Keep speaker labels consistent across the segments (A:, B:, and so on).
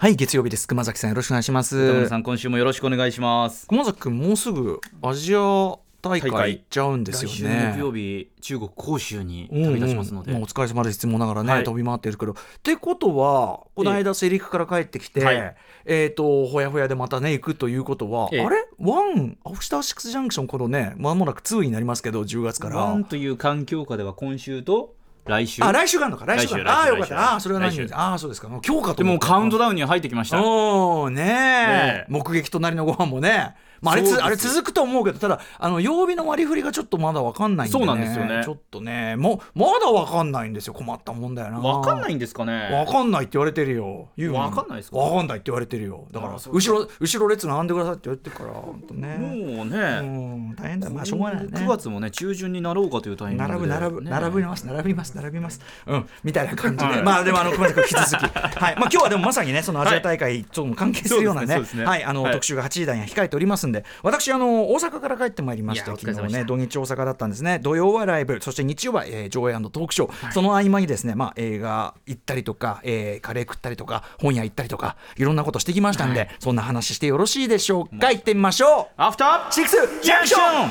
A: はい、月曜日です。熊崎さんよろしくお願いします。
B: さん今週もよろしくお願いします。
A: 熊崎君もうすぐアジア大会行っちゃうんですよ
B: 来週
A: ね。
B: 木曜日中国広州に旅立ちますので、
A: うん。うんまあお疲れ様です。いつもながらね、
B: はい。
A: 飛び回ってるけど。ってことはこの間セリフから帰ってきて、
B: はい
A: えっ、とほやほやでまたね行くということは、
B: ええ。
A: あれ？ワンアフターシックスジャンクションこのねまもなく2になりますけど10月から。
B: ワンという環境下では今週と来週？
A: あ来週があるのか。来週があああよかった。ああそれは何？ああそうですか。もう今日かと
B: でもカウントダウンに入ってきました。
A: おーねえ。
B: ねえ。
A: 目撃隣のご飯もねまあ、あれつあれ続くと思うけどただあの曜日の割り振りがちょっとまだ分かんないんで、ね、
B: そうなんですよね。
A: ちょっとねもうまだ分かんないんですよ。困ったもんだよな。
B: わかんないんですかね。
A: わかんないって言われてるよ。言うの。
B: わかんないですか？
A: わかんないって言われてるよ。だから後ろ後ろ列並んでくださいって言われてるから本当ね。
B: もうね、
A: うん大変だまあしょうがないね。
B: 9月もね中旬になろうかというタイミングで。
A: 並ぶ並ぶ
B: ね。
A: 並びます。並びます。並びます。うん。みたいな感じで。まあでもあの熊崎君引き続き。はい。まあ今日はでもまさにねそのアジア大会とも関係するようなね。はい。あの
B: はい。
A: 特集が8時台に控えておりますんで私あの大阪から帰ってまいりまして
B: いやお疲
A: 昨日ね土日大阪だったんですね。土曜はライブそして日曜はえー上映トークショー。その合間にですねまあ映画行ったりとかえーカレー食ったりとか本屋行ったりとかいろんなことしてきましたんでそんな話してよろしいでしょうか。行ってみましょう。
B: アフター
A: シックスジャンクション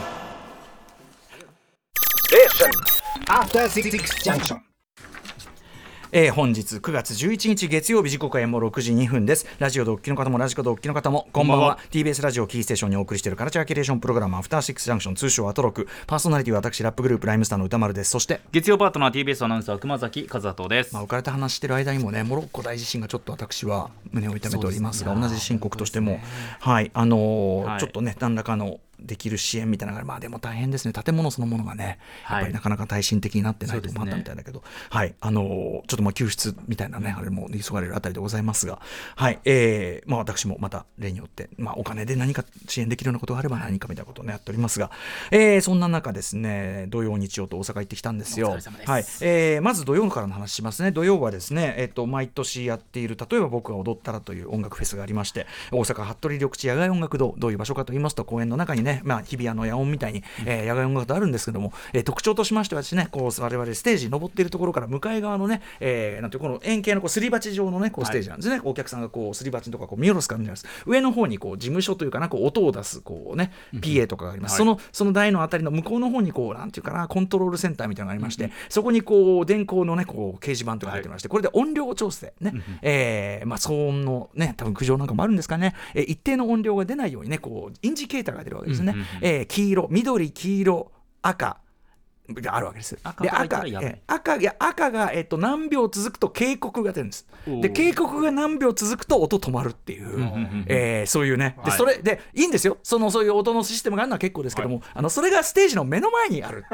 C: After Six Junction.
A: えー本日9月11日月曜日時刻はもう6時2分です。ラジオドッキの方もラジコドッキの方もこんばんは。TBS ラジオキーステーションにお送りしているカルチャーキュレーションプログラムアフターシックスジャンクション通称アトロク。パーソナリティは私ラップグループライムスターの歌丸です。そして
B: 月曜パートナー TBS アナウンサー熊崎和人です、
A: まあ、浮かれた話してる間にもねモロッコ大地震がちょっと私は胸を痛めておりますが同じ深刻としても、はい。あのー
B: はい。
A: ちょっとね何らかのできる支援みたいなのがまあでも大変ですね。建物そのものがねやっぱりなかなか耐震的になってないとこもあったみたいだけど、はい。あのーちょっとまあ救出みたいなねあれも急がれるあたりでございますが。はい。えーまあ私もまた例によってまあお金で何か支援できるようなことがあれば何かみたいなことをねやっておりますが、えーそんな中ですね土曜日曜と大阪行ってきたんですよ。はい。えーまず土曜からの話しますね。土曜はですね、えっと毎年やっている例えば僕が踊ったらという音楽フェスがありまして大阪服部緑地野外音楽堂どういう場所かと言いますと公園の中にね、まあ、日比谷の野音みたいに、えー野外音楽堂あるんですけども、えー特徴としましてはですねこう我々ステージに登っているところから向かい側のね、えーなんていうこの円形のこうすり鉢状のねこうステージなんですね、お客さんがこうすり鉢のとかこう見下ろす感じなんです。上の方にこう事務所というかなこう音を出すこうね PA とかがあります、
B: はい。
A: そのその台のあたりの向こうの方にこうなんていうかなコントロールセンターみたいなのがありまして、そこにこう電光のねこう掲示板とか入ってまして、これで音量調整ね、えーまあ騒音のね多分苦情なんかもあるんですかね、えー一定の音量が出ないようにねこうインジケーターが出るわけですね、
B: うんうんうん。
A: えー黄色緑黄色赤があるわけです。で
B: 赤
A: 赤
B: らやばい
A: えー赤が、えっと何秒続くと警告が出るんです。で警告が何秒続くと音止まるっていう、えーそういうね。で
B: はい。
A: それでいいんですよ。そのそういう音のシステムがあるのは結構ですけども、あのそれがステージの目の前にある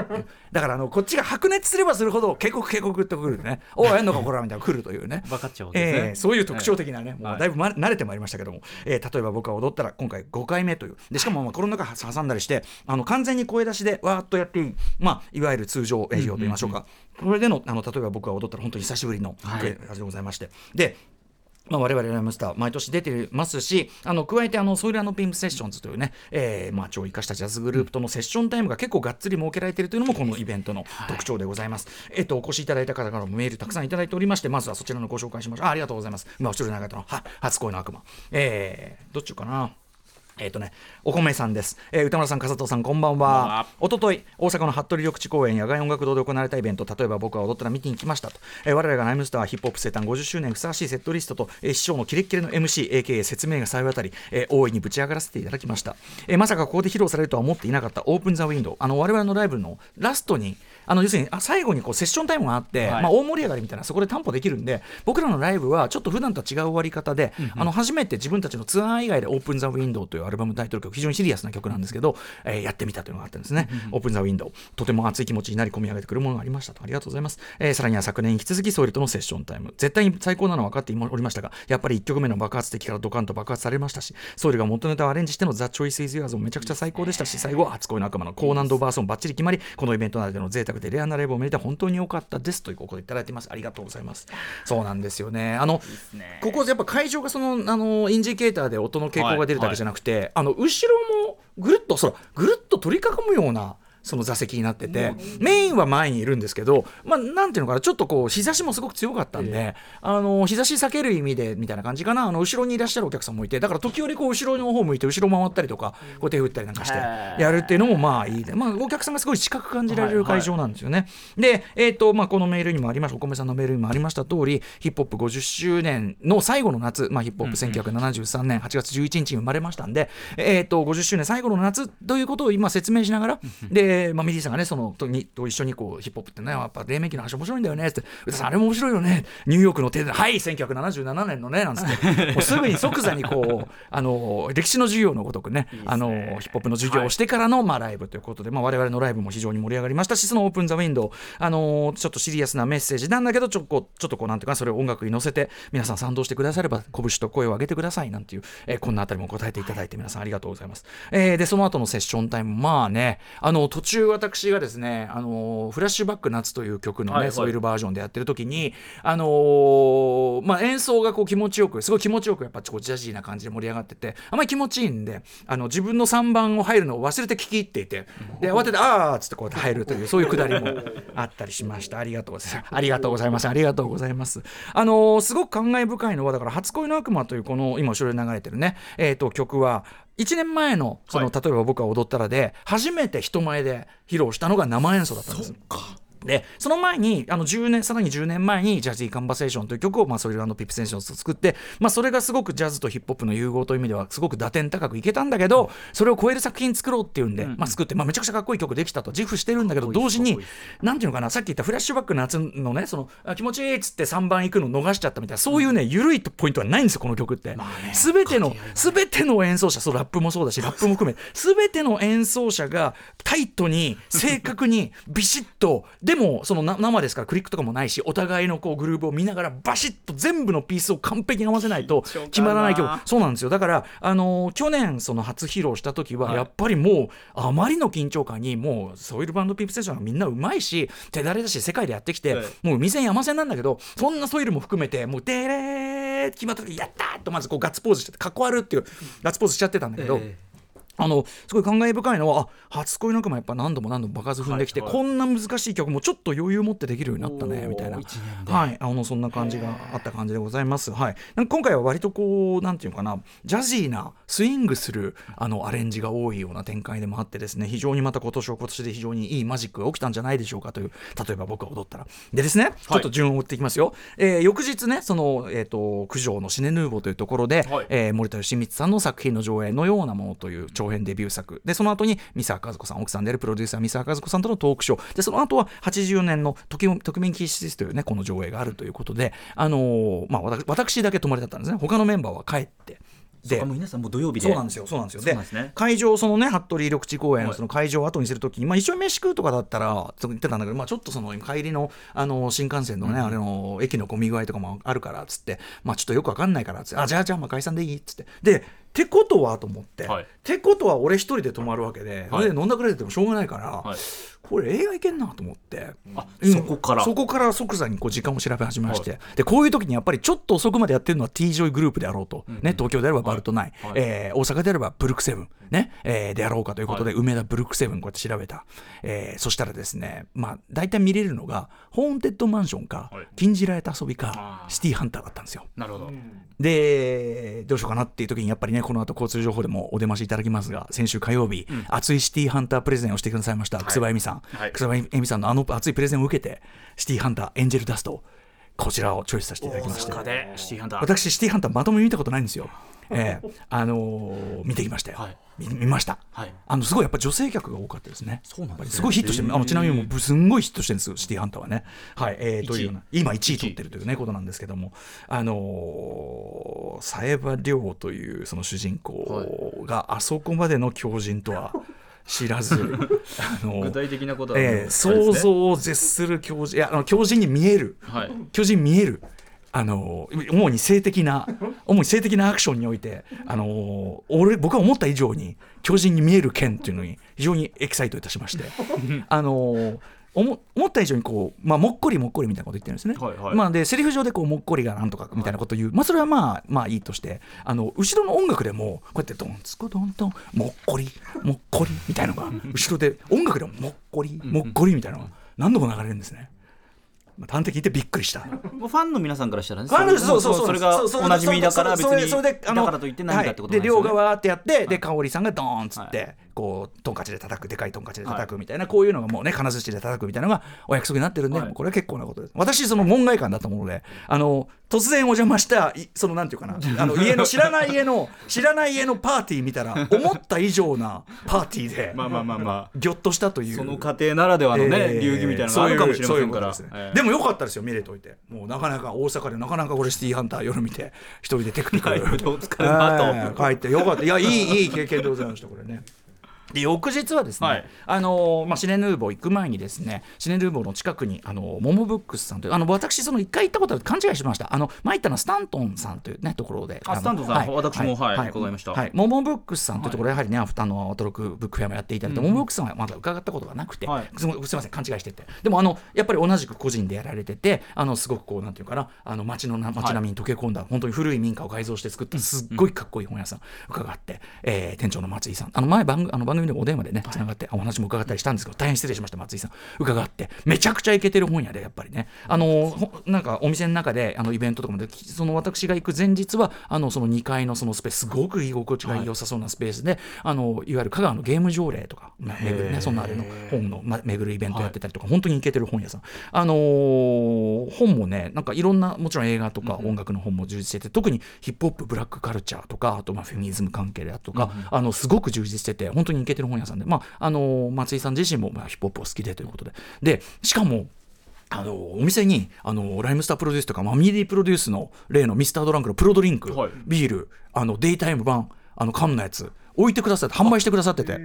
A: だからあのこっちが白熱すればするほど警告警告ってくるね。おいやんのかこらみたいなの来るというね。
B: 分かっちゃうね、
A: えーそういう特徴的なね、も
B: はい。
A: うだいぶ、ま、慣れてまいりましたけども、えー例えば僕は踊ったら今回5回目という。でしかもまあコロナ禍挟んだりしてあの完全に声出しでわーっとやっていい、まあ、いわゆる通常営業と言いましょうか、これでのあの例えば僕が踊ったら本当に久しぶりの
B: はい。
A: 声出しでございまして、でまあ、我々ライムスター毎年出てますしあの加えてあのソイルピンプセッションズというね、えーまあ、超生かしたジャズグループとのセッションタイムが結構がっつり設けられているというのもこのイベントの特徴でございます、えっとお越しいただいた方からもメールたくさんいただいておりましてまずはそちらのご紹介しましょう。あありがとうございます。今後ろに流れたのは初恋の悪魔。えー、どっちかなえっ、とね、お米さんです、えー歌丸さん、笠戸さん、こんばんは。
B: は。
A: おととい、大阪の服部緑地公園野外音楽堂で行われたイベント、例えば僕は踊ったら見に行きましたと、えー我々がナイムスターヒップホップ生誕50周年ふさわしいセットリストと、えー師匠のキレッキレの MC、AKA 説明がさえ渡り、えー大いにぶち上がらせていただきました。えーまさかここで披露されるとは思っていなかったオープン・ザ・ウィンドウ、あの我々のライブのラストに、あの要するにあ最後にこうセッションタイムがあって、
B: はい
A: まあ、大盛り上がりみたいな、そこで担保できるんで、僕らのライブはちょっと普段とは違う終わり方で、あの初めて自分たちのツアー以外でオープン・ザ・ウィンドウというアルバムタイトル曲、非常にシリアスな曲なんですけど、えーやってみたというのがあったんですね。オープン・ザ・ウィンドウ。とても熱い気持ちになり込み上げてくるものがありましたと。ありがとうございます。えーさらには昨年引き続きソイルとのセッションタイム。絶対に最高なのは分かっておりましたが、やっぱり1曲目の爆発的からドカンと爆発されましたし、ソイルが元ネタをアレンジしてのザ・チョイス・イズ・ユアーズもめちゃくちゃ最高でしたし、最後は初恋の悪魔の高難度バースもバッチリ決まり、このイベントなどでの贅沢でレアなライブを見れて本当に良かったですということをいただいています。ありがとうございます。そうなんですよね。あの、
B: ね
A: ここやっぱ会場がそのあのインジケーターで音の傾向が出るだけじゃなくて、あの後ろもぐるっとそらぐるっと取り囲むようなその座席になってて、メインは前にいるんですけど、まあ、なんていうのかなちょっとこう日差しもすごく強かったんで、あの日差し避ける意味でみたいな感じかな。あの後ろにいらっしゃるお客さんもいてだから時折こう後ろの方向いて後ろ回ったりとかこう手振ったりなんかしてやるっていうのもまあいいで、まあ、お客さんがすごい近く感じられる会場なんですよね。で、えーとまあ、このメールにもありましたお米さんのメールにもありました通りヒップホップ50周年の最後の夏、まあ、ヒップホップ1973年8月11日に生まれましたんで、えー、と50周年最後の夏ということを今説明しながらで、まあ、ミリーさんがねそのとにと一緒にこうヒップホップってねやっぱ黎明期の話面白いんだよねって歌さんあれも面白いよねニューヨークの手ではい1977年のねなんつって もうすぐに即座にこうあの歴史の授業のごとくねあのヒップホップの授業をしてからの、まあ、ライブということで、まあ、我々のライブも非常に盛り上がりましたしそのオープン・ザ・ウィンドウあのちょっとシリアスなメッセージなんだけどちょっとちょっとこうなんていうかそれを音楽に乗せて皆さん賛同してくだされば拳と声を上げてくださいなんていう、えーこんなあたりも答えていただいて皆さんありがとうございます、えーでその後のセッションタイムまあねあの途中私がですねあのフラッシュバック夏という曲のね、
B: はいはい。
A: ソイルバージョンでやってる時にあのーまあ演奏がこう気持ちよくすごい気持ちよくやっぱこうジャジーな感じで盛り上がっててあんまり気持ちいいんであの自分の3番を入るのを忘れて聞き入っていてで慌てて「あーっつってこうやって入るというそういうくだりもあったりしました。ありがとうございます。ありがとうございます。ありがとうございます。あのーすごく感慨深いのはだから「初恋の悪魔」というこの今後ろで流れてるねえっ、と曲は1年前のその、
B: はい。
A: 例えば僕が踊ったらで初めて人前で披露したのが生演奏だったんですでその前にあの10年さらに10年前に「 Jazzy Conversation」という曲を、まあ、 SOIL & "PIMP" SESSIONS と作って、まあ、それがすごくジャズとヒップホップの融合という意味ではすごく打点高くいけたんだけどそれを超える作品作ろうっていうんで、まあ、作って、まあ、めちゃくちゃかっこいい曲できたと。自負してるんだけど同時になんていうのかなさっき言ったフラッシュバック夏のねそのあ気持ちいいっつって3番行くの逃しちゃったみたいなそういうね緩いポイントはないんですよこの曲って。すべてのすべての演奏者そうラップもそうだしラップも含めすべての演奏者がタイトに正確にビシッとででもその生ですか？らクリックとかもないしお互いのこうグルーブを見ながらバシッと全部のピースを完璧に合わせないと決まらない曲。そうなんですよ。だから、あの去年その初披露した時はやっぱりもうあまりの緊張感にもうソイルバンドピープセッションがみんなうまいし手だれだし世界でやってきて、もう未然山線なんだけどそんなソイルも含めてもうデレー決まった時やったーとまずこうガッツポーズしてかっこ悪いっていうガッツポーズしちゃってたんだけど。あのすごい感慨深いのはあ初恋の悪魔やっぱ何度も何度も爆発踏んできて、
B: はいはい。
A: こんな難しい曲もちょっと余裕持ってできるようになったねみたいな。はい。あのそんな感じがあった感じでございます。はい。なんか今回は割とこうなんていうのかなジャジーなスイングするあのアレンジが多いような展開でもあってですね非常にまた今年は今年で非常にいいマジックが起きたんじゃないでしょうかという例えば僕が踊ったら。でですねちょっと順を追っていきますよ、えー翌日ねその、えー、と九条のシネヌーボーというところで、
B: はい。
A: えー森田義満さんの作品の上映のようなものという長編デビュー作。でその後に三沢和子さん奥さんであるプロデューサー三沢和子さんとのトークショー。でその後は80年の時「特命禁止です」というねこの上映があるということであのーまあ私私だけ泊まりだったんですね。他のメンバーは帰って。
B: そうかもう皆さんもう土曜日で。
A: そうなんですよそうなんですよ。
B: ですね。
A: 会場そのね服部緑地公園その会場を後にするときに、まあ、一緒に飯食うとかだったら言ってたんだけど、まあ、ちょっとその帰りのあの新幹線のね、あれの駅の混み具合とかもあるからっつって、まあ、ちょっとよくわかんないからっつってあじゃあじゃあまあ解散でいいっつって。でってことはと思って、
B: はい。
A: ってことは俺一人で泊まるわけで、
B: はい。
A: 飲んだくれててもしょうがないから、
B: はい。
A: これ映画いけんなと思って。
B: あ
A: うん。
B: そこから。
A: そこから即座にこう時間を調べ始めまして、でこういう時にやっぱりちょっと遅くまでやってるのは T ジョイグループであろうと、ね、東京であればバルトナイン、
B: はい。
A: えー大阪であればブルックセブン、ねえーであろうかということで、梅田ブルックセブンこうやって調べた、えーそしたらですね、まあ、大体見れるのがホーンテッドマンションか、
B: はい。
A: 禁じられた遊びかシティハンターだったんですよ。
B: なるほど。
A: でどうしようかなっていう時にやっぱりねこの後交通情報でもお出ましいただきますが先週火曜日、熱いシティハンタープレゼンをしてくださいました楠葉恵美さん、
B: はい。
A: 楠葉恵美さんのあの熱いプレゼンを受けてシティハンターエンジェルダストこちらをチョイスさせていただきまして。
B: シティハンター。
A: 私シティハンターまとめ見たことないんですよ。ええ。あのー見てきましたよ、
B: はい
A: 見見ました、
B: はい。
A: あのすごいやっぱ女性客が多かったですね。
B: そうなんですね。
A: すごいヒットしてるあのちなみにもうすんごいヒットしてるんですよシティハンターはね。はいえー、というような今1位取ってるというねことなんですけども。あのー、サエバ亮というその主人公があそこまでの強靭とは知らず。あの
B: 具体的なことは
A: ええ
B: あれです
A: 想
B: ね
A: 像を絶する強靭いやあの強靭に見える。
B: はい。
A: 巨人見えるあの主に性的な 主に性的なアクションにおいてあの俺僕が思った以上に巨人に見える剣っていうのに非常にエキサイトいたしまして。あの思った以上にこう、まあ、もっこりもっこりみたいなこと言ってるんですね。
B: はいはい。
A: まあ、でセリフ上でこうもっこりがなんとかみたいなこと言う、まあ、それはまあまあいいとして。あの後ろの音楽でもこうやってドンツコドンドンもっこりもっこりみたいなのが後ろで音楽でももっこりもっこりみたいなのが何度も流れるんですね。まあ、端的に言ってびっくりした。
B: もうファンの皆さんからしたらね
A: あのそうそうそう。
B: それがおなじみだから別に
A: それであの
B: だからといって何かってこと
A: はい、で
B: ね
A: 側ってやってで香織さんがドーンっつって、こうトンカチで叩くでかいトンカチで叩くみたいな、こういうのがもうね金槌で叩くみたいなのがお約束になってるんで、
B: はい。
A: これは結構なことです。私その門外観だったものであの突然お邪魔したいそのなんていうかな あの家の知らない家の知らない家のパーティー見たら思った以上なパーティーで
B: まあまあまあまあ。
A: ぎょっとしたという。
B: その家庭ならではのね、
A: えー
B: 流儀みたいなのがあるかもしれませんから。
A: です。ね
B: え。ー
A: でもよかったですよ見れといて。もうなかなか大阪でなかなかこれシティーハンター夜見て一人でテクニカル。
B: ライブでお疲れの後
A: 帰ってよかった。いやいいいい経験でございましたこれねで翌日はですね、
B: はい。
A: あのまあ、シネヌーボー行く前にですねシネヌーボーの近くにあのモモブックスさんというあの私その一回行ったことある勘違いしました。あの前行ったのはスタントンさんというねところで。の
B: あスタントンさん。私もはい。伺いました。
A: はい、モモブックスさんというところでやはりね、アフターのアトロクブックフェアもやっていただいて、モモブックスさんはまだ伺ったことがなくて、
B: はい。
A: すみません勘違いしてて。でもあのやっぱり同じく個人でやられててあのすごくこうなんていうかなあの街のな街並みに溶け込んだ、本当に古い民家を改造して作ったすっごいかっこいい本屋さん伺って、えー店長の松井さん。あの前番組あの番組でもお電話でねつながって、お話も伺ったりしたんですけど大変失礼しました松井さん。伺って。めちゃくちゃイケてる本屋でやっぱりね。あのほなんかお店の中であのイベントとかもでその私が行く前日はあのその2階のそのスペースすごく居心地が良さそうなスペースで、あのいわゆる香川のゲーム条例とか、まあ巡るね、そんなあれの本の、ま、巡るイベントやってたりとか、本当にイケてる本屋さん。あのー本もねなんかいろんなもちろん映画とか音楽の本も充実してて、特にヒップホップブラックカルチャーとかあとまあフェミニズム関係であとか、あのすごく充実してて本当にイケてる本屋さんで、まあ、あの松井さん自身もまあヒップホップを好きでということででしかもあのお店にあのライムスタープロデュースとかマミディプロデュースの例のミスタードランクのプロドリンク、
B: はい
A: ビールあのデイタイム版あの缶のやつ置いてくださって販売してくださってて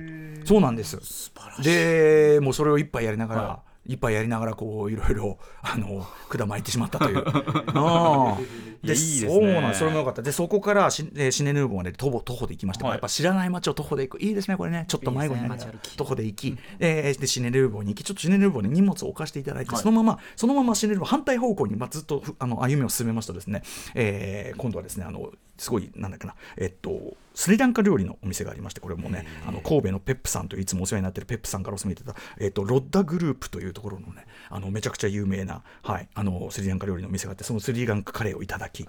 A: そうなんですでもうそれを一杯やりながら、
B: は
A: 一杯やりながらこういろいろ あの管巻いてしまったという。ああ。
B: いやいいですね。
A: そうなんそれもよかった。でそこからシ,、えーシネヌーボーまで徒歩徒歩で行きまして、
B: はい。
A: やっぱ知らない街を徒歩で行く。いいですねこれね。ちょっと迷子になり徒歩で行き、えーでシネヌーボーに行きちょっとシネヌーボーに荷物を置かせていただいて、
B: はい。
A: そのままそのままシネヌーボー反対方向に、まあ、ずっとふあの歩みを進めますとですね、えー今度はですねあのすごいなんだっけな。えっとスリランカ料理のお店がありましてこれもねあの神戸のペップさんといういつもお世話になってるペップさんからお勧めいただいた、えっとロッダグループというところのねあのめちゃくちゃ有名な、はい、あのスリランカ料理のお店があってそのスリランカカレーをいただき。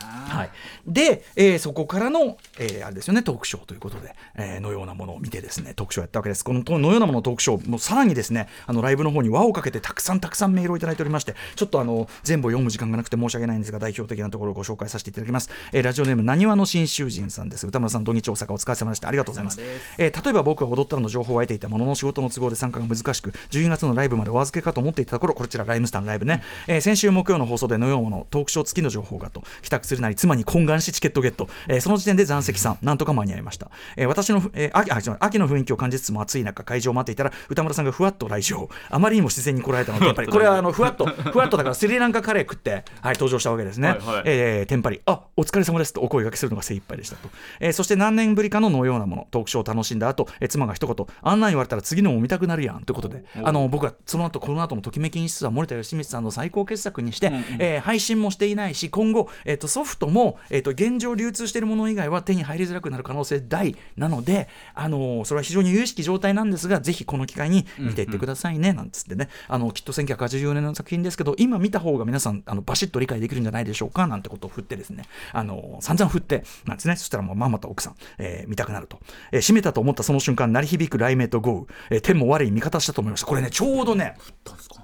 A: はい、で、えーそこからの、えーあれですよねトークショーということで、えーのようなものを見てですねトークショーやったわけです。こののようなもののトークショーもうさらにですねあのライブの方に輪をかけてたくさんたくさんメールをいただいておりましてちょっとあの全部を読む時間がなくて申し訳ないんですが代表的なところをご紹介させていただきます、えーラジオネームなにわの新囚人さんです歌村さん土日大阪お疲れ様でした。ありがとうございます。えー例えば僕は踊ったらの情報を得ていたものの仕事の都合で参加が難しく12月のライブまでお預けかと思っていたところこちらライムスターのライブね、えー先週木曜の放送でのようなものトークショー付きの情報がと帰宅するなり妻に懇願しチケットゲット、えーその時点で残席さんなんとか間に合いました、えー私の、えー秋あ秋の雰囲気を感じつつも暑い中会場を待っていたら歌村さんがふわっと来場。あまりにも自然に来られたのでやっぱり これはあのふわっとふわっとだからスリランカカレー食って、はい、登場したわけですね、
B: はいはい。
A: えーテンパリ。あお疲れ様ですとお声掛けするのが精一杯でしたと、えーそして何年ぶりかののようなものトークショーを楽しんだ後、えー妻が一言あんなん言われたら次のも見たくなるやんということであの僕はその後この後のときめき演出は森田義満さんの最高傑作にして、えー配信もしていないし今後、えー、とソフトも、えー、と現状流通しているもの以外は手に入りづらくなる可能性大なので、あのーそれは非常に有意識状態なんですがぜひこの機会に見ていってくださいね、なんつってね。あのきっと1984年の作品ですけど今見た方が皆さんあのバシッと理解できるんじゃないでしょうかなんてことを振ってですね。あのー散々振ってなんですね。そしたらもうまんまと奥さん、えー見たくなると、えー閉めたと思ったその瞬間鳴り響く雷鳴と豪雨、えー天も悪い味方したと思いました。これねちょうどね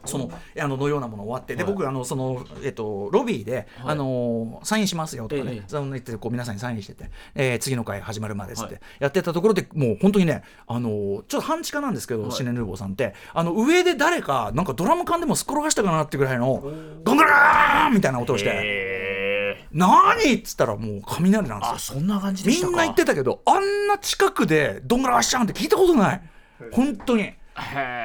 A: そのあののようなもの終わってで僕あのそのえっとロビーで、あのサインしますよとかね、
B: ええ
A: その言ってこう皆さんにサインしてて、えー次の回始まるまでっつって、やってたところでもう本当にねあのちょっと半地下なんですけど、シネヌーボーさんってあの上で誰かなんかドラム缶でもすっ転がしたかなってぐらいのゴングラーンみたいな音をして
B: へ
A: 何？っつったらもう雷なんですよ。
B: あそんな感じ
A: みんな言ってたけどあんな近くでどんぐらいわっしゃんって聞いたことない。本当に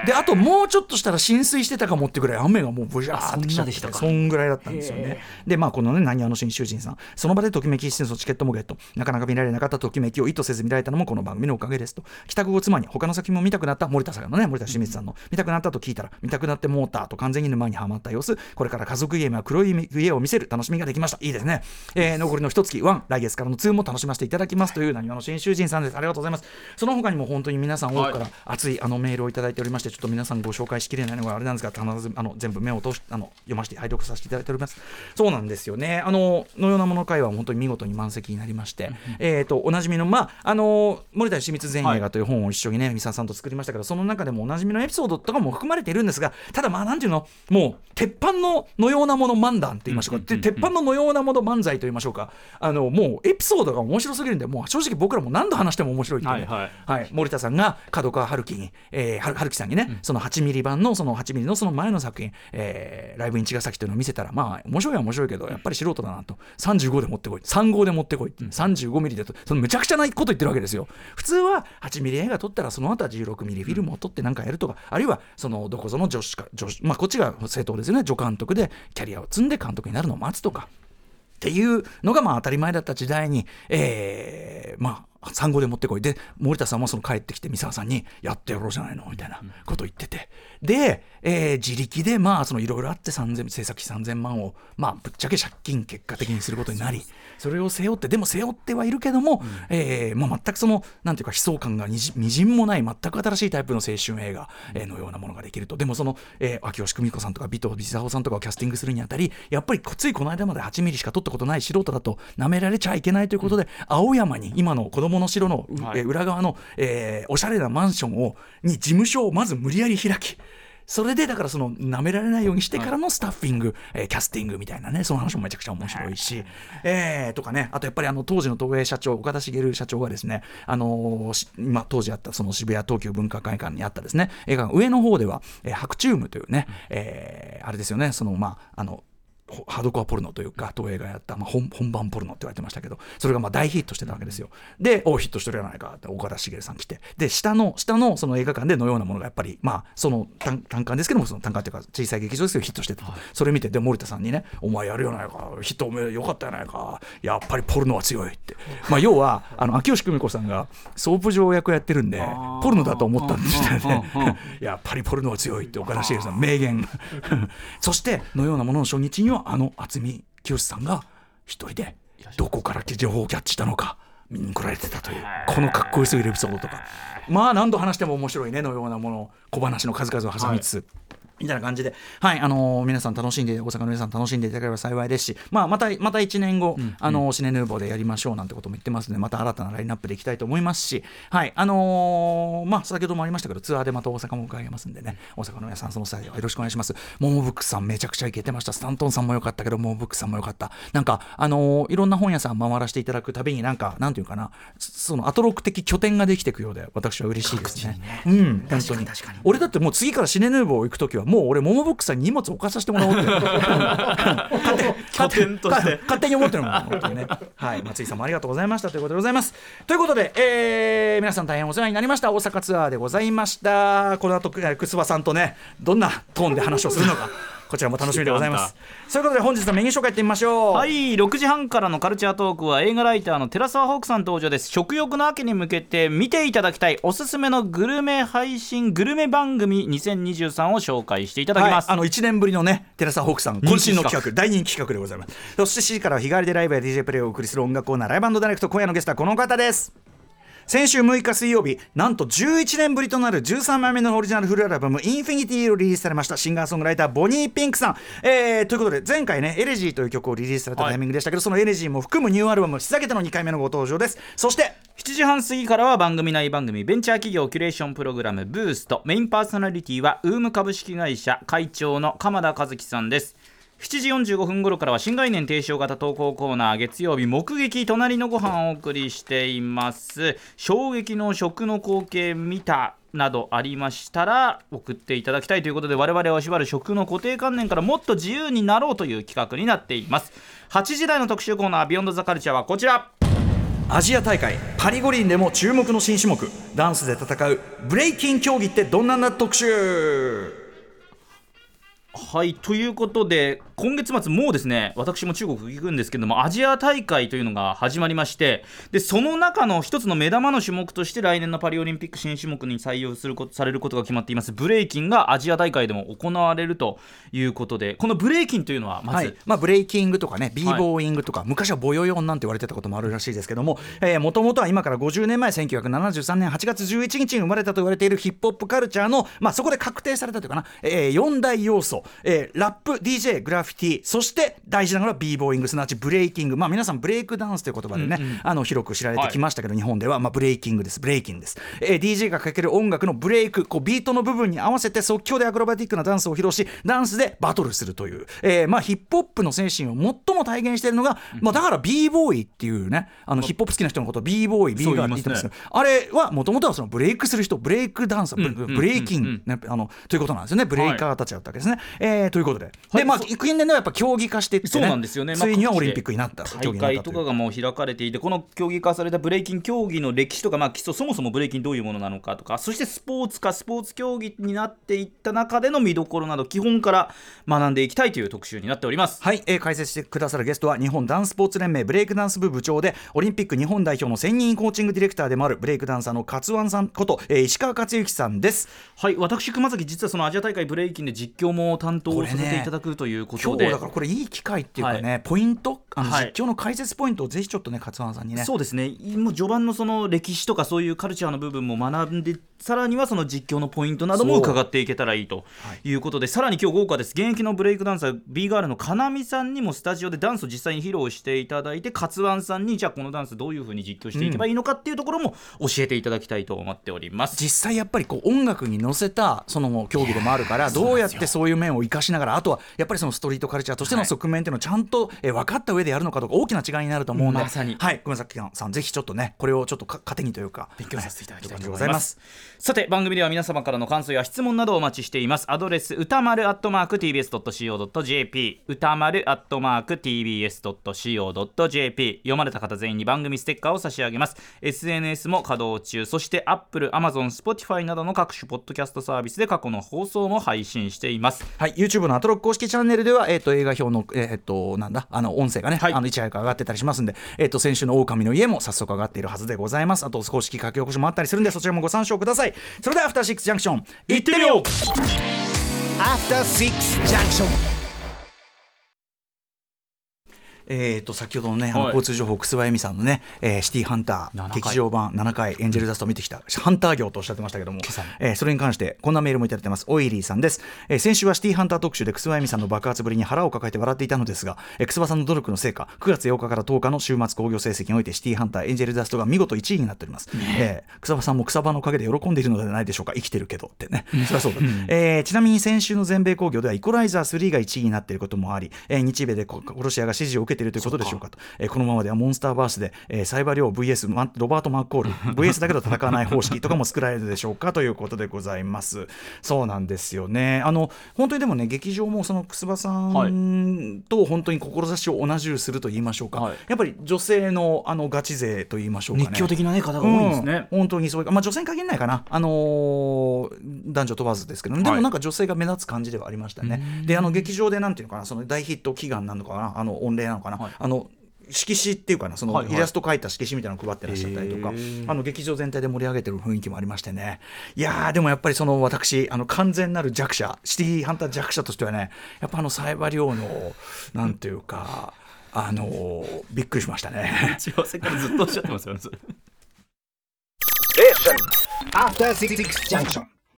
A: であともうちょっとしたら浸水してたかもってぐらい雨がもうブシャーってきちゃって
B: そんなでしたか。
A: そんぐらいだったんですよね。でまあこのね何話の新囚人さん。その場でときめき出演のチケットもゲット。なかなか見られなかったときめきを意図せず見られたのもこの番組のおかげですと。帰宅後妻に他の作品も見たくなった森田さんのね森田清水さんの見たくなったと聞いたら見たくなってモーターと完全に沼にはまった様子。これから家族ゲームや黒い家を見せる楽しみができました。いいですね、えー残りの一月。1来月からの2も楽しませていただきますという何話の新囚人さんです。ありがとうございます。その他にも本当に皆さん多くから熱いあのメールをいただいておりましてちょっと皆さんご紹介しきれないのがあれなんですが必ずあの全部目を通しあの読ませて拝読させていただいております。そうなんですよね。あののようなもの会は本当に見事に満席になりましてえっとおなじみのまああの森田清水前映画という本を一緒にね三沢さんと作りましたけどその中でもおなじみのエピソードとかも含まれているんですがただまあなんていうのもう鉄板ののようなもの漫談って言いましょうか。で鉄板ののようなもの漫才と言いましょうか。あのもうエピソードが面白すぎるんでもう正直僕らも何度話しても面白いっていうね。
B: はいはい。
A: はい、森田さんが角川春樹に、えー、は春樹さんにね、その8ミリ版のその8ミリのその前の作品、えーライブイン茅ヶ崎というのを見せたらまあ面白いは面白いけどやっぱり素人だなと。35で持ってこい。35で持ってこい、35ミリでとそのむちゃくちゃなこと言ってるわけですよ。普通は8ミリ映画撮ったらその後は16ミリフィルムを撮ってなんかやるとか、あるいはそのどこぞの女子か女子まあこっちが正当ですよね。助監督でキャリアを積んで監督になるのを待つとか。っていうのがまあ当たり前だった時代に、えー、まあ産後で持ってこい。で森田さんもその帰ってきて三沢さんにやってやろうじゃないのみたいなことを言ってて、で、えー自力でまあそのいろいろあって3000制作費3000万をまあぶっちゃけ借金結果的にすることになりそれを背負ってでも背負ってはいるけども、えーまあ、全くそのなんていうか悲壮感がにじみじんもない全く新しいタイプの青春映画えーのようなものができると。でもその、えー秋吉久美子さんとか尾藤美沙さんとかをキャスティングするにあたりやっぱりこついこの間まで8ミリしか撮ったことない素人だと舐められちゃいけないということで、青山に今の子供の城の、う
B: はい。
A: えー裏側の、えーおしゃれなマンションをに事務所をまず無理やり開きそれでだからその舐められないようにしてからのスタッフィング、えーキャスティングみたいなねその話もめちゃくちゃ面白いし、えーとかねあとやっぱりあの当時の東映社長岡田茂社長がですねあのーし今当時あったその渋谷東急文化会館にあったですね映画館上の方では、えーハクチュームというね、えーあれですよねそのまああのほハードコアポルノというか東映がやった、まあ、本本番ポルノって言われてましたけどそれがまあ大ヒットしてたわけですよ。でおヒットしてるじゃないかって岡田茂さん来て。で下の下のその映画館でのようなものがやっぱりまあその単単館ですけどもその単館っていうか小さい劇場ですけどヒットしてたと、それ見てで森田さんにね「お前やるよないかヒットおめえよかったやないかやっぱりポルノは強い」って。まあ要はあの秋吉久美子さんがソープ場役やってるんでポルノだと思ったんですよね。やっぱりポルノは強いって岡田茂さん名言。そしてのようなものの初日にはあの渥美清さんが一人でどこから情報をキャッチしたのか見に来られてたというこのかっこよすぎるエピソードとか。まあ何度話しても面白いねのようなもの小話の数々を挟みつつ、みたいな感じで、はい、あのー皆さん楽しんで、大阪の皆さん楽しんでいただければ幸いですし、まあ、また、また1年後、あのーシネヌーボーでやりましょうなんてことも言ってますので、また新たなラインナップでいきたいと思いますし、はい、あのーまあ、先ほどもありましたけど、ツアーでまた大阪も伺いますんでね、大阪の皆さん、その際はよろしくお願いします。モモブックスさん、めちゃくちゃイケてました。スタントンさんも良かったけど、モモブックスさんも良かった。なんか、あのーいろんな本屋さん回らせていただくたびに、なんか、なんていうかな、そのアトロック的拠点ができていくようで、私は嬉しいですね。うん、本当に。俺だってもう次からシネヌーボー行くときは、もう俺、モモブックスさんに荷物置かさせてもらおうって。勝手に
B: 拠点として
A: 勝手に思ってるもん、本当にね。はい、松井さんもありがとうございましたということでございます。ということで、えー皆さん大変お世話になりました。大阪ツアーでございました。この後、えーくすばさんとね、どんなトーンで話をするのか、こちらも楽しみでございます。そういうことで、本日のメニュー紹介いってみましょう。
B: はい6時半からのカルチャートークは映画ライターの寺澤ホークさん登場です。食欲の秋に向けて見ていただきたいおすすめのグルメ配信グルメ番組2023を紹介していただきます、
A: はい、あの1年ぶりのね寺澤ホークさん渾身の企画大人気企画でございます。そして7時からは日替わりでライブや DJ プレイをお送りする音楽コーナーライブダイレクト今夜のゲストはこの方です先週6日水曜日なんと11年ぶりとなる13枚目のオリジナルフルアルバム「インフィニティ」をリリースされましたシンガーソングライターボニー・ピンクさん、えーということで前回ね「エレジー」という曲をリリースされたタイミングでしたけど、そのエレジーも含むニューアルバム「ふざけて」の2回目のご登場です。そして
B: 7時半過ぎからは番組内番組ベンチャー企業キュレーションプログラムブースト。メインパーソナリティはウーム株式会社会長の鎌田和樹さんです7時45分頃からは新概念提唱型投稿コーナー月曜日目撃隣のご飯をお送りしています。衝撃の食の光景見たなどありましたら送っていただきたいということで我々を縛る食の固定観念からもっと自由になろうという企画になっています。8時台の特集コーナービヨンドザカルチャーはこちら。
A: アジア大会パリ五輪でも注目。の新種目ダンスで戦うブレイキン競技ってどんなんだ特集？
B: はいということで今月末もうですね私も中国行くんですけどもアジア大会というのが始まりましてでその中の一つの目玉の種目として来年のパリオリンピック新種目に採用することされることが決まっています。ブレイキンがアジア大会でも行われるということでこのブレイキンというのはまず、
A: はい。まあ、ブレイキングとかね b ボーイングとか、昔はボヨヨンなんて言われてたこともあるらしいですけどももともとは今から50年前1973年8月11日に生まれたと言われているヒップホップカルチャーの、まあ、そこで確定されたというかな、えー、4大要素、えー、ラップ DJ グラフィティそして大事なのが b ボーイングすなわちブレイキングまあ皆さんブレイクダンスという言葉でね、うんうん、あの広く知られてきましたけど、はい、日本では、まあ、ブレイキングですブレイキングです、えー、DJ がかける音楽のブレイクこうビートの部分に合わせて即興でアクロバティックなダンスを披露しダンスでバトルするという、えー、まあヒップホップの精神を最も体現しているのが、まあ、だから b ボーイっていうねあのヒップホップ好きな人のことを b ボーイ b ガーって言ってますけど、ね、あれはもともとはそのブレイクする人ブレイクダンス、うん、ブレイキング、ね、あのということなんですよね。ブレイカーたちだったわけですね、はい、えー、ということで、はい、でまあ近年ではやっぱ競技化していって、ね、
B: そうなんですよね、
A: ついにはオリンピックになった
B: 大会とかがもう開かれていてこの競技化されたブレイキン競技の歴史とか、まあ、基礎そもそもブレイキンどういうものなのかとかそしてスポーツかスポーツ競技になっていった中での見どころなど基本から学んでいきたいという特集になっております。
A: はい、えー、解説してくださるゲストは日本ダンススポーツ連盟ブレイクダンス部部長でオリンピック日本代表の専任コーチングディレクターでもあるブレイクダンサーの勝ワンさんこと、えー、石川克之さんです。
B: はい私熊崎実はそのアジア大会ブレイキンで実況も担当させていただくということ
A: 今日だからこれいい機会っていうかね、はい、ポイントあの実況の解説ポイントをぜひちょっとね勝ワンさんにね。
B: そうですね。もう序盤のその歴史とかそういうカルチャーの部分も学んでさらにはその実況のポイントなども伺っていけたらいいとい。うことで、はい、さらに今日豪華です。現役のブレイクダンサー B ガールのかなみさんにもスタジオでダンスを実際に披露していただいて勝ワンさんにじゃあこのダンスどういうふうに実況していけばいいのかっていうところも教えていただきたいと思っております、
A: うん、実際やっぱりこう音楽に乗せたその競技でもあるからどうやってそういう面を生かしながらあとはやっぱりそのストリートカルチャーとしての側面っていうのをちゃんと分かった上でやるのかとか大きな違いになると思うので、まさに。はい。ごめんなさいさんぜひちょっとねこれをちょっと糧にというか
B: 勉強させていただきたいと思います。さて番組では皆様からの感想や質問などをお待ちしています。アドレス歌丸アットマーク TBS.CO.JP 歌丸アットマーク TBS.CO.JP 読まれた方全員に番組ステッカーを差し上げます。SNS も稼働中。そして Apple、Amazon、Spotify などの各種ポッドキャストサービスで過去の放送も配信しています。
A: はい。YouTube のアトロック公式チャンネルでは、えーと、映画表の、えーと、なんだあの音声がね、はい、あのいち早く上がってたりしますんで、えーと、先週の狼の家も早速上がっているはずでございます。あと公式書き起こしもあったりするんでそちらもご参照ください。それではアフターシックスジャンクション行ってみよう。アフターシックスジャンクションえー、と先ほどのね、あの交通情報、楠葉恵美さんのね、えー、シティハンター、劇場版7回、エンジェルダストを見てきた、ハンター業とおっしゃってましたけども、えー、それに関して、こんなメールもいただいてます、オイリーさんです。えー、先週はシティハンター特集で楠葉恵美さんの爆発ぶりに腹を抱えて笑っていたのですが、えー、楠葉さんの努力の成果、9月8日から10日の週末興行成績において、シティハンター、エンジェルダストが見事1位になっております。ねえ。ー、草場さんも草場のおかげで喜んでいるのではないでしょうか、生きてるけどってね、そりゃそうだ、えー、ちなみに先週の全米興行では、イコライザー3が1位になっていることもあり、えー、日米で殺し屋が支持を受けているということでしょうかと。えー、このままではモンスターバースで、えー、サイバリョウ VS ロバート・マッコール VS だけど戦わない方式とかも作られるでしょうかということでございます。そうなんですよね。あの本当にでもね劇場もその楠葉さんと本当に志を同じすると言いましょうか、はい、やっぱり女性のあのガチ勢と言いましょうか、ね、
B: 熱狂的な、ね、方が多いんですね、
A: うん、本当にそう。まあ、女性に限らないかな、あのー、男女問わずですけど、ね、でもなんか女性が目立つ感じではありましたね、はい、であの劇場でなんていうのかな。その大ヒット祈願なのかな。あの御礼なのかな、はい、あの色紙っていうかなそのイラスト描いた色紙みたいなのを配ってらっしゃったりとか、はいはい、あの劇場全体で盛り上げてる雰囲気もありましてねいやでもやっぱりその私あの完全なる弱者シティハンター弱者としてはねやっぱあのサイバリョウのなんていうかあのびっくりしましたね。
B: 幸せからずっとおっしゃってますよね。
C: After Six Junction.